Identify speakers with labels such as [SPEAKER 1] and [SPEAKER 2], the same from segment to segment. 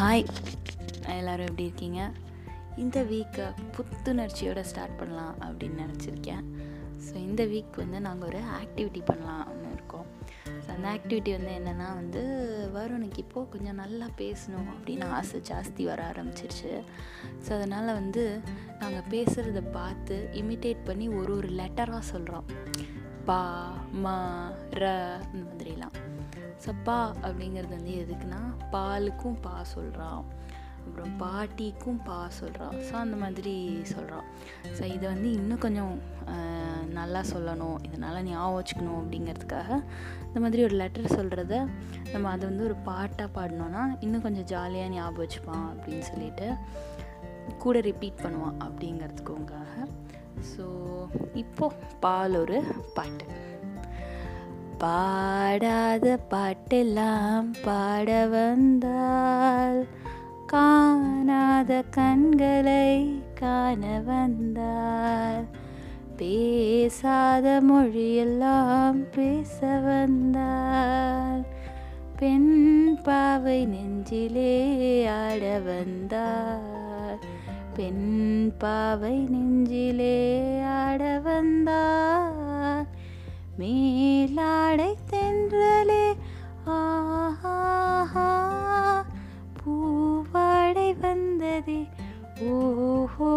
[SPEAKER 1] Hi எல்லோரும் எப்படி இருக்கீங்க? இந்த வீக்கை புத்துணர்ச்சியோடு ஸ்டார்ட் பண்ணலாம் அப்படின்னு நினச்சிருக்கேன். ஸோ இந்த வீக் வந்து நாங்கள் ஒரு ஆக்டிவிட்டி பண்ணலாம்னு இருக்கோம். ஸோ அந்த ஆக்டிவிட்டி வந்து என்னென்னா வந்து வருணுக்கு இப்போது கொஞ்சம் நல்லா பேசணும் அப்படின்னு ஆசை ஜாஸ்தி வர ஆரம்பிச்சிருச்சு. ஸோ அதனால் வந்து நாங்கள் பேசுகிறத பார்த்து இமிட்டேட் பண்ணி ஒரு ஒரு லெட்டராக சொல்கிறோம் பா ம ர இந்த மாதிரிலாம். சப்பா அப்படிங்கிறது வந்து எதுக்குன்னா பாலுக்கும் பா சொல்கிறான் அப்புறம் பாட்டிக்கும் பா சொல்கிறான் ஸோ அந்த மாதிரி சொல்கிறான் ஸோ இதை வந்து இன்னும் கொஞ்சம் நல்லா சொல்லணும். இதனால் ஞாபகம் வச்சுக்கணும் அப்படிங்கிறதுக்காக இந்த மாதிரி ஒரு லெட்டர் சொல்கிறத நம்ம அதை வந்து ஒரு பாட்டாக பாடினோன்னா இன்னும் கொஞ்சம் ஜாலியாக ஞாபகம் வச்சுப்பான் அப்படின்னு சொல்லிட்டு கூட ரிப்பீட் பண்ணுவான் அப்படிங்கிறதுக்குங்காக ஸோ இப்போது பால் ஒரு பாட்டு. பாடாத பாட்டெல்லாம் பாட வந்தால் காணாத கண்களை காண வந்தால் பேசாத மொழியெல்லாம் பேச வந்தால் பெண் பாவை நெஞ்சிலே ஆட வந்தால் பெண் பாவை நெஞ்சிலே மேலாடை தென்றலே ஆஹா பூவாடை வந்ததே. ஓஹோ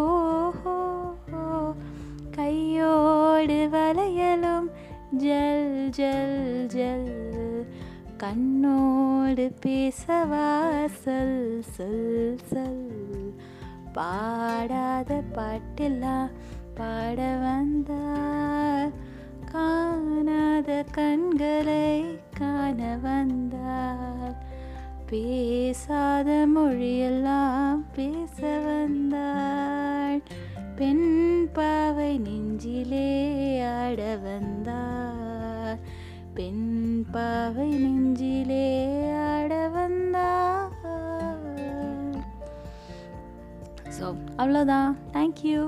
[SPEAKER 1] கையோடு வளையலும். ஜல் ஜல் ஜல். கண்ணோடு பேசவா சொல் சொல் சொல். பாடாத பாட்டெல்லாம் பாட வந்தார். கண்களை காண வந்தார் பேசாத மொழியெல்லாம் பேச வந்தாள் பெண் பாவை நெஞ்சிலே ஆட வந்தார் பெண் பாவை நெஞ்சிலே ஆட வந்தார் ஸோ அவ்வளோதான். தேங்க்யூ